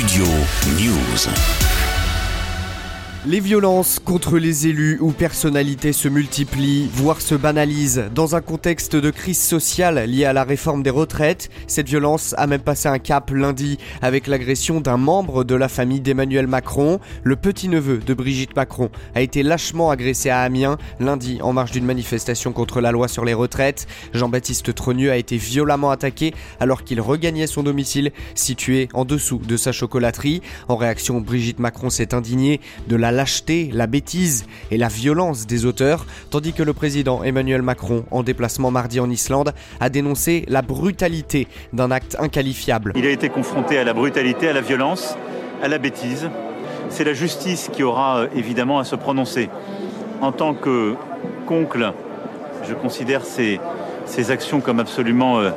Studio News. Les violences contre les élus ou personnalités se multiplient, voire se banalisent. Dans un contexte de crise sociale liée à la réforme des retraites, cette violence a même passé un cap lundi avec l'agression d'un membre de la famille d'Emmanuel Macron. Le petit-neveu de Brigitte Macron a été lâchement agressé à Amiens lundi en marge d'une manifestation contre la loi sur les retraites. Jean-Baptiste Trogneux a été violemment attaqué alors qu'il regagnait son domicile situé en dessous de sa chocolaterie. En réaction, Brigitte Macron s'est indignée de la lâcheté, la bêtise et la violence des auteurs, tandis que le président Emmanuel Macron, en déplacement mardi en Islande, a dénoncé la brutalité d'un acte inqualifiable. Il a été confronté à la brutalité, à la violence, à la bêtise. C'est la justice qui aura euh, évidemment à se prononcer. En tant que concle, je considère ces, ces actions comme absolument euh,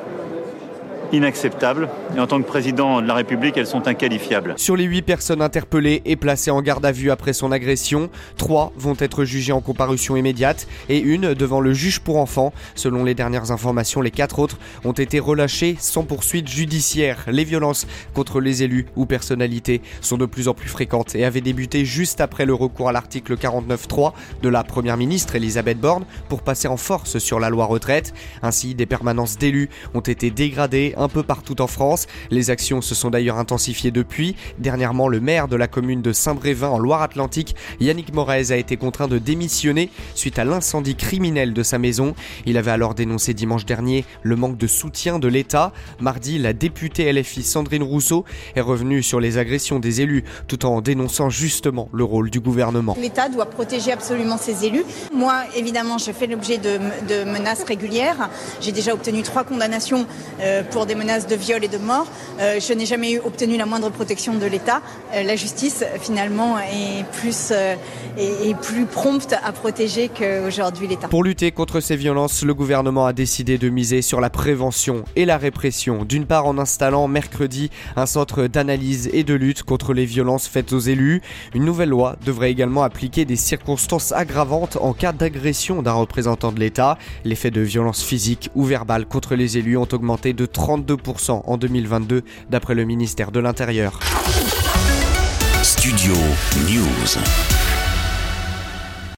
inacceptables. Et en tant que président de la République, elles sont inqualifiables. Sur les huit personnes interpellées et placées en garde à vue après son agression, trois vont être jugées en comparution immédiate et une devant le juge pour enfants. Selon les dernières informations, les quatre autres ont été relâchés sans poursuite judiciaire. Les violences contre les élus ou personnalités sont de plus en plus fréquentes et avaient débuté juste après le recours à l'article 49.3 de la première ministre Elisabeth Borne pour passer en force sur la loi retraite. Ainsi, des permanences d'élus ont été dégradées un peu partout en France. Les actions se sont d'ailleurs intensifiées depuis. Dernièrement, le maire de la commune de Saint-Brévin en Loire-Atlantique, Yannick Moraes, a été contraint de démissionner suite à l'incendie criminel de sa maison. Il avait alors dénoncé dimanche dernier le manque de soutien de l'État. Mardi, la députée LFI Sandrine Rousseau est revenue sur les agressions des élus tout en dénonçant justement le rôle du gouvernement. L'État doit protéger absolument ses élus. Moi, évidemment, je fais l'objet de, menaces régulières. J'ai déjà obtenu trois condamnations euh, pour des menaces de viol et de mort. Euh, je n'ai jamais eu obtenu la moindre protection de l'État. Euh, la justice, finalement, est plus, euh, est, plus prompte à protéger qu'aujourd'hui l'État. Pour lutter contre ces violences, le gouvernement a décidé de miser sur la prévention et la répression. D'une part, en installant mercredi un centre d'analyse et de lutte contre les violences faites aux élus. Une nouvelle loi devrait également appliquer des circonstances aggravantes en cas d'agression d'un représentant de l'État. Les faits de violences physiques ou verbales contre les élus ont augmenté de 30 2% en 2022 d'après le ministère de l'Intérieur.